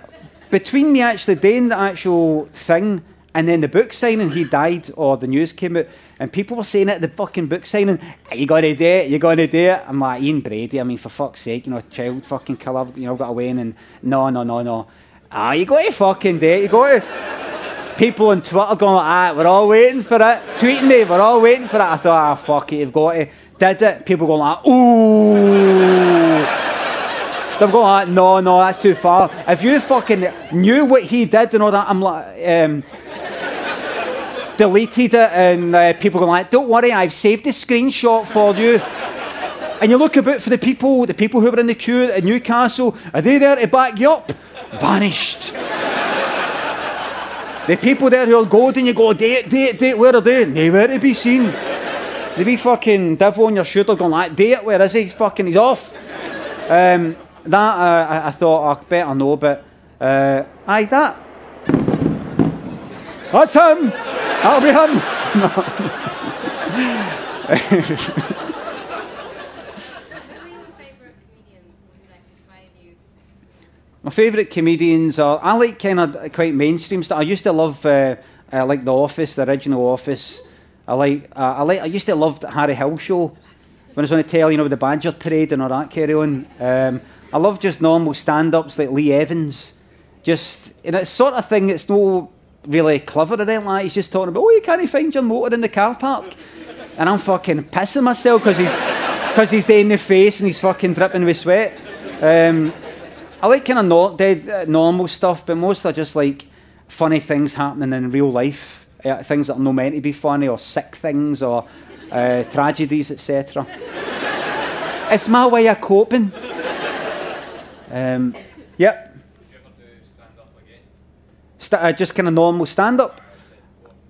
between me actually doing the actual thing and then the book signing, he died or the news came out, and people were saying at the fucking book signing, "Are you gonna do it? You gonna do it?" I'm like, Ian Brady. I mean, for fuck's sake, you know, child fucking killer. You know, got away and no, no, no, no. Ah, you got to fucking do it. You got to. People on Twitter going like, ah, we're all waiting for it. Tweeting me, we're all waiting for it. I thought, ah, fuck it, you've got to. Did it? People going like, ooh. They're going like, no, no, that's too far. If you fucking knew what he did and all that, I'm like, um, deleted it, and uh, people going like, don't worry, I've saved the screenshot for you. And you look about for the people, the people who were in the queue at Newcastle, are they there to back you up? Vanished. the people there who are golden, you go, date, date, date, where are they? Nowhere to be seen. They be fucking devil on your shoulder going like, date, where is he? Fucking, he's off. Um, that uh, I, I thought I better know, but uh, aye, that. That's him. That'll be him. My favourite comedians are I like kind of quite mainstream stuff. I used to love uh, uh, like The Office, the original Office. I like uh, I like I used to love the Harry Hill show when I was on the telly, you know, with the Badger Parade and all that carry on. Um, I love just normal stand-ups like Lee Evans. Just and it's sort of thing. It's no really clever or anything like. He's just talking about, oh, you can't find your motor in the car park, and I'm fucking pissing myself because he's because he's doing the face and he's fucking dripping with sweat. Um, I like kind of not dead uh, normal stuff, but most are just like funny things happening in real life, uh, things that are not meant to be funny, or sick things, or uh, tragedies, etc. it's my way of coping. Um, yep. St- uh, just kind of normal stand up.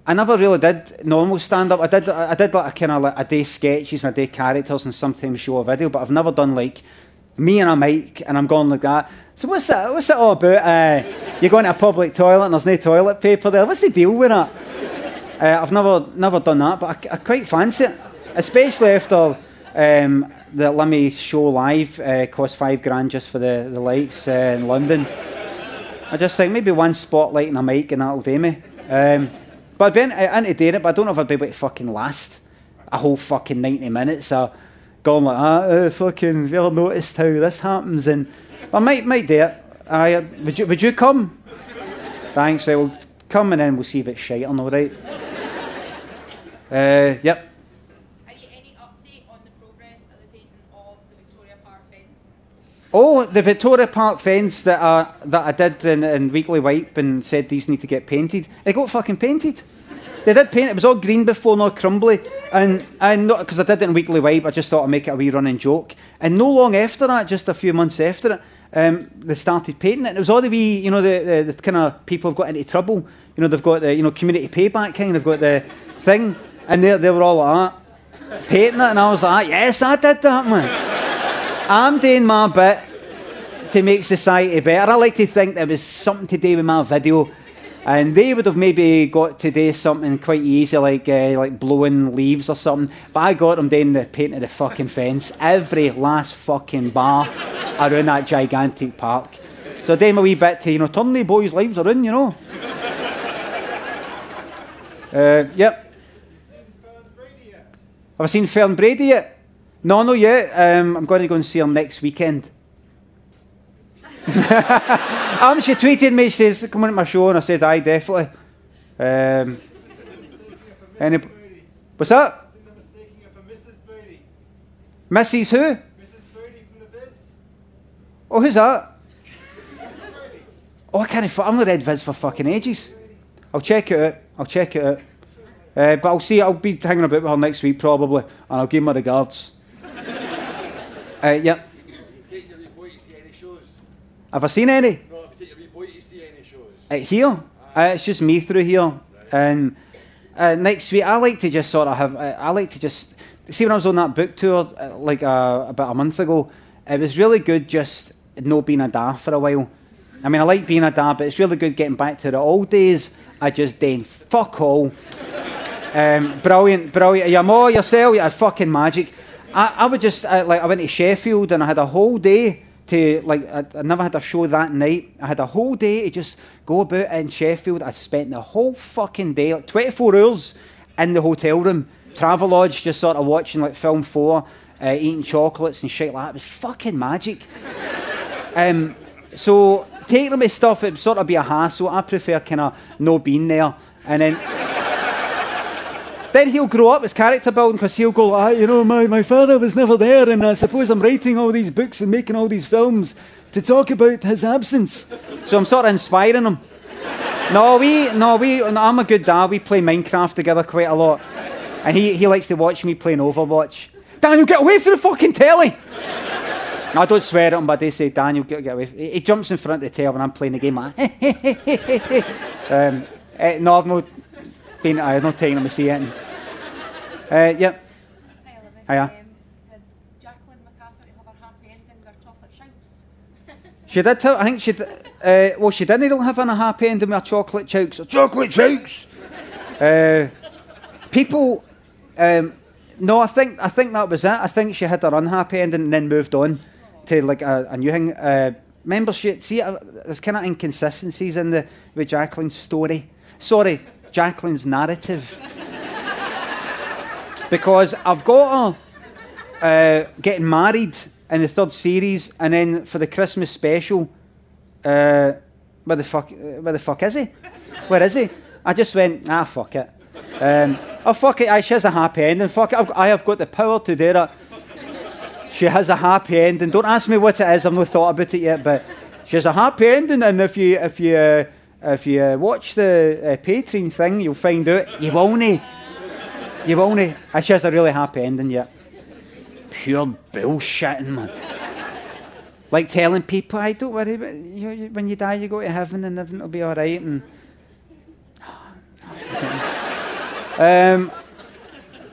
I never really did normal stand up. I did I did like a kind of like a day sketches and a day characters and sometimes show a video, but I've never done like me and a mic and I'm going like that. So what's that? What's it all about? Uh, you're going to a public toilet and there's no toilet paper there. What's the deal with that? Uh, I've never never done that, but I, I quite fancy it, especially after um, the Limmy show live uh, cost five grand just for the the lights uh, in London. I just think maybe one spotlight and a mic and that'll do me. Um, but I've been uh, into doing it, but I don't know if I'd be able to fucking last a whole fucking 90 minutes. Going like, ah, uh, fucking, have you ever noticed how this happens? And I might, might do it. I, would, you, would you come? Thanks, I will come and then we'll see if it's shite or not, right? uh, yep. Oh, the Victoria Park fence that I, that I did in, in Weekly Wipe and said these need to get painted. They got fucking painted. They did paint it. It was all green before, not crumbly. And and not because I did it in Weekly Wipe, I just thought I'd make it a wee running joke. And no long after that, just a few months after it, um, they started painting it. And it was all the wee, you know, the, the, the kind of people have got into trouble. You know, they've got the you know community payback kind. They've got the thing, and they they were all like that, painting it. And I was like, yes, I did that, man. I'm doing my bit to make society better. I like to think there was something to do with my video. And they would have maybe got today something quite easy, like uh, like blowing leaves or something. But I got them doing the paint of the fucking fence, every last fucking bar around that gigantic park. So I my wee bit to, you know, turn the boys' lives around, you know. Uh, yep. Have I seen Fern Brady yet? No, no, yet. Um, I'm going to go and see him next weekend. um, she tweeted me, she says, come on to my show, and I says, aye, definitely. Um, any, what's that? Mrs. who? Mrs. From the Viz. Oh, who's that? Oh, I can't. I've not read Viz for fucking ages. I'll check it out. I'll check it out. Uh, but I'll see. I'll be hanging about with her next week probably, and I'll give my regards. uh, yep. Take your wee boy to see any shows. Have I seen any? No, if you take your wee boy to see any shows. Uh, here, uh, it's just me through here. And uh, next week, I like to just sort of have. Uh, I like to just see when I was on that book tour, uh, like uh, about a month ago. It was really good just not being a dad for a while. I mean, I like being a dad, but it's really good getting back to the old days. I just done fuck all. Um, brilliant, brilliant. You're more yourself. You're fucking magic. I, I would just I, like I went to Sheffield and I had a whole day to like I, I never had a show that night. I had a whole day to just go about in Sheffield. I spent the whole fucking day, like 24 hours in the hotel room, Travelodge, just sort of watching like film four, uh, eating chocolates and shit like that. It was fucking magic. um, so taking my stuff, it'd sort of be a hassle. I prefer kind of no being there. And then then he'll grow up as character building because he'll go, ah, you know, my, my father was never there, and I suppose I'm writing all these books and making all these films to talk about his absence. So I'm sort of inspiring him. No, we, no, we, no, I'm a good dad. We play Minecraft together quite a lot. And he, he likes to watch me playing Overwatch. Daniel, get away from the fucking telly! No, I don't swear at him, but they say, Daniel, get, get away. He, jumps in front of the telly when I'm playing the game. Um, eh, no, I've not been, I've not taken him to see it. Uh, yep. Hiya. She did tell, I think she, uh, well, she didn't really have a happy ending with her chocolate chokes. Chocolate chokes! uh, people, um, no, I think, I think that was it. I think she had her unhappy ending and then moved on to like a, a new thing. Uh, remember, she, see, uh, there's kind of inconsistencies in the with Jacqueline's story. Sorry, Jacqueline's narrative. Because I've got her uh, getting married in the third series, and then for the Christmas special, uh, where the fuck, uh, where the fuck is he? Where is he? I just went, ah, fuck it. Um, oh, fuck it, she has a happy ending. Fuck it, I've, I have got the power to do that. She has a happy ending. Don't ask me what it is. I've not thought about it yet, but she has a happy ending. And if you if you uh, if you uh, watch the uh, Patreon thing, you'll find out you won't. You won't. Uh, she has a really happy ending yet. Pure bullshitting, man. like telling people, "I don't worry, but you, you, when you die, you go to heaven, and everything will be all right." And um,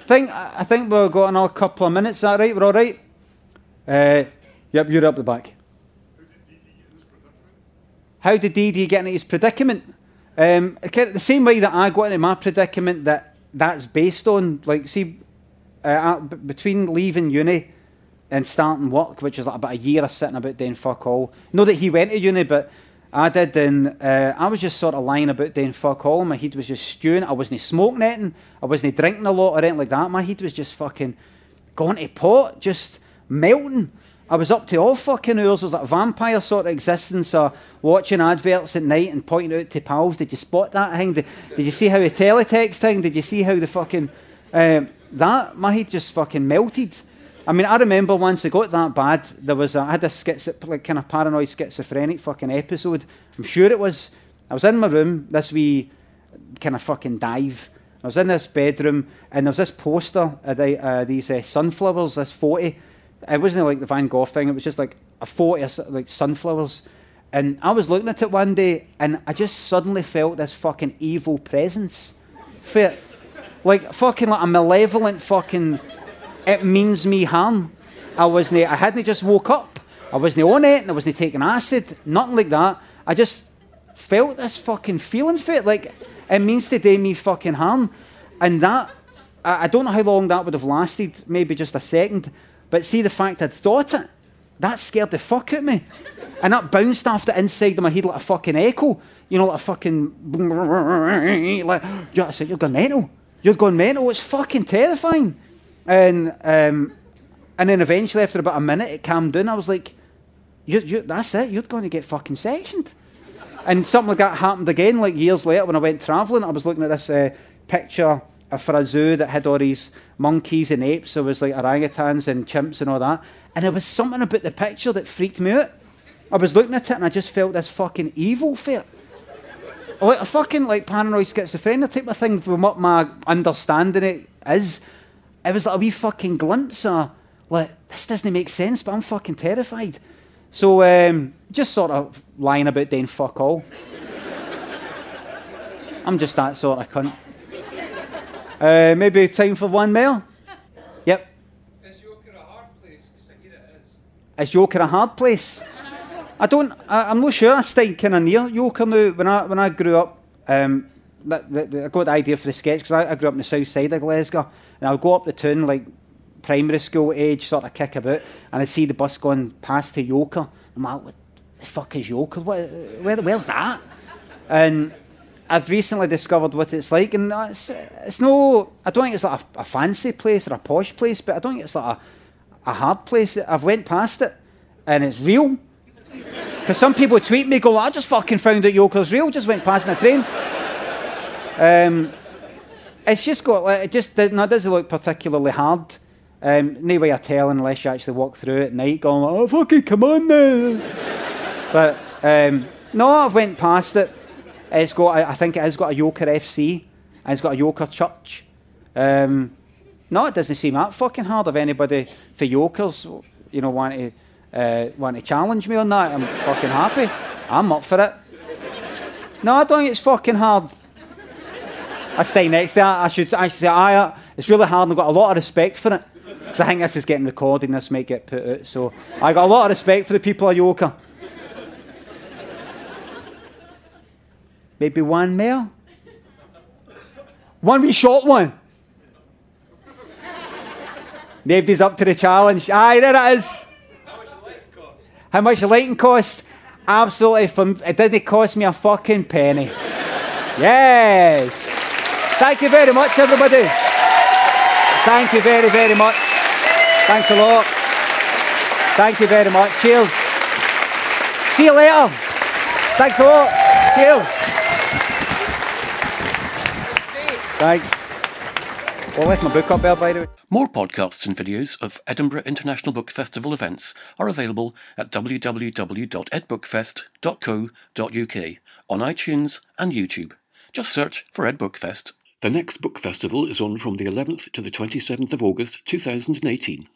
think I think we've got another couple of minutes. Is that right? We're all right. Uh, yep, you're up the back. How did Dee Dee get into his predicament? Um, the same way that I got into my predicament, that that's based on, like, see, uh, uh, between leaving uni and starting work, which is like about a year of sitting about doing fuck all. Know that he went to uni, but I did, and uh, I was just sort of lying about doing fuck all. My head was just stewing. I wasn't smoking anything. I wasn't drinking a lot or anything like that. My head was just fucking going to pot, just melting. I was up to all fucking hours. It was like a vampire sort of existence or watching adverts at night and pointing out to pals, did you spot that thing? Did, did you see how the teletext thing? Did you see how the fucking... Um, that, my head just fucking melted. I mean, I remember once it got that bad, there was a, I had a schizo, like kind of paranoid schizophrenic fucking episode. I'm sure it was. I was in my room, this wee kind of fucking dive. I was in this bedroom, and there was this poster of the, uh, these uh, sunflowers, this 40. It wasn't like the Van Gogh thing, it was just like a 40 of like sunflowers. And I was looking at it one day, and I just suddenly felt this fucking evil presence. for. Like fucking like a malevolent fucking it means me harm. I wasn't I hadn't just woke up. I wasn't on it and I wasn't taking acid, nothing like that. I just felt this fucking feeling for it. Like it means to do me fucking harm. And that I, I don't know how long that would have lasted, maybe just a second. But see the fact I'd thought it, that scared the fuck out of me. And that bounced off the inside of my head like a fucking echo. You know, like a fucking like yeah, I said, you're going mental. You're going mental. It's fucking terrifying. And um, and then eventually, after about a minute, it calmed down. I was like, you, you, that's it. You're going to get fucking sectioned. And something like that happened again, like years later when I went travelling. I was looking at this uh, picture a zoo that had all these monkeys and apes. There was like orangutans and chimps and all that. And there was something about the picture that freaked me out. I was looking at it and I just felt this fucking evil it. Like a fucking like paranoid schizophrenia type of thing from what my understanding it is. It was like a wee fucking glimpse of like this doesn't make sense, but I'm fucking terrified. So um, just sort of lying about doing fuck all. I'm just that sort of cunt. Uh, maybe time for one more. Yep. Is Yoker a hard place? 'Cause I hear it is. Is Yoker a hard place? I don't. I, I'm not sure. I stayed kind of near Yoker now. When I when I grew up, um, that, that, that- I got the idea for the sketch because I, I grew up in the south side of Glasgow, and I'd go up the town like primary school age, sort of kick about, and I'd see the bus going past to Yoker, I'm like, what the fuck is Yoker? What, where, where's that? And I've recently discovered what it's like, and it's, it's no, I don't think it's like a, a fancy place or a posh place, but I don't think it's like a, a hard place. I've went past it, and it's real. Because some people tweet me, go, I just fucking found out Yoker's real, just went past in a train. Um, it's just got, like, it just does- no, it doesn't look particularly hard. Um, no way of telling unless you actually walk through it at night going, oh, fucking come on now. but um, no, I've went past it. It's got, I I think it has got a Yoker FC, and it's got a Yoker Church. Um, no, it doesn't seem that fucking hard if anybody for Yokers, you know, want to uh, want to challenge me on that. I'm fucking happy. I'm up for it. No, I don't think it's fucking hard. I stay next to that. I should, I should say, aye, uh, it's really hard and I've got a lot of respect for it. Because I think this is getting recorded and this might get put out. So I got a lot of respect for the people of Yoker. Maybe one more? One wee short one. Nobody's up to the challenge. Aye, there it is. How much the lighting cost? How much the lighting cost? Absolutely, from, it didn't cost me a fucking penny. yes. Thank you very much, everybody. Thank you very, very much. Thanks a lot. Thank you very much. Cheers. See you later. Thanks a lot. Cheers. Thanks. Well, left my book up there, by the way. More podcasts and videos of Edinburgh International Book Festival events are available at www.edbookfest.co.uk on iTunes and YouTube. Just search for Ed Bookfest. The next book festival is on from the 11th to the 27th of August 2018.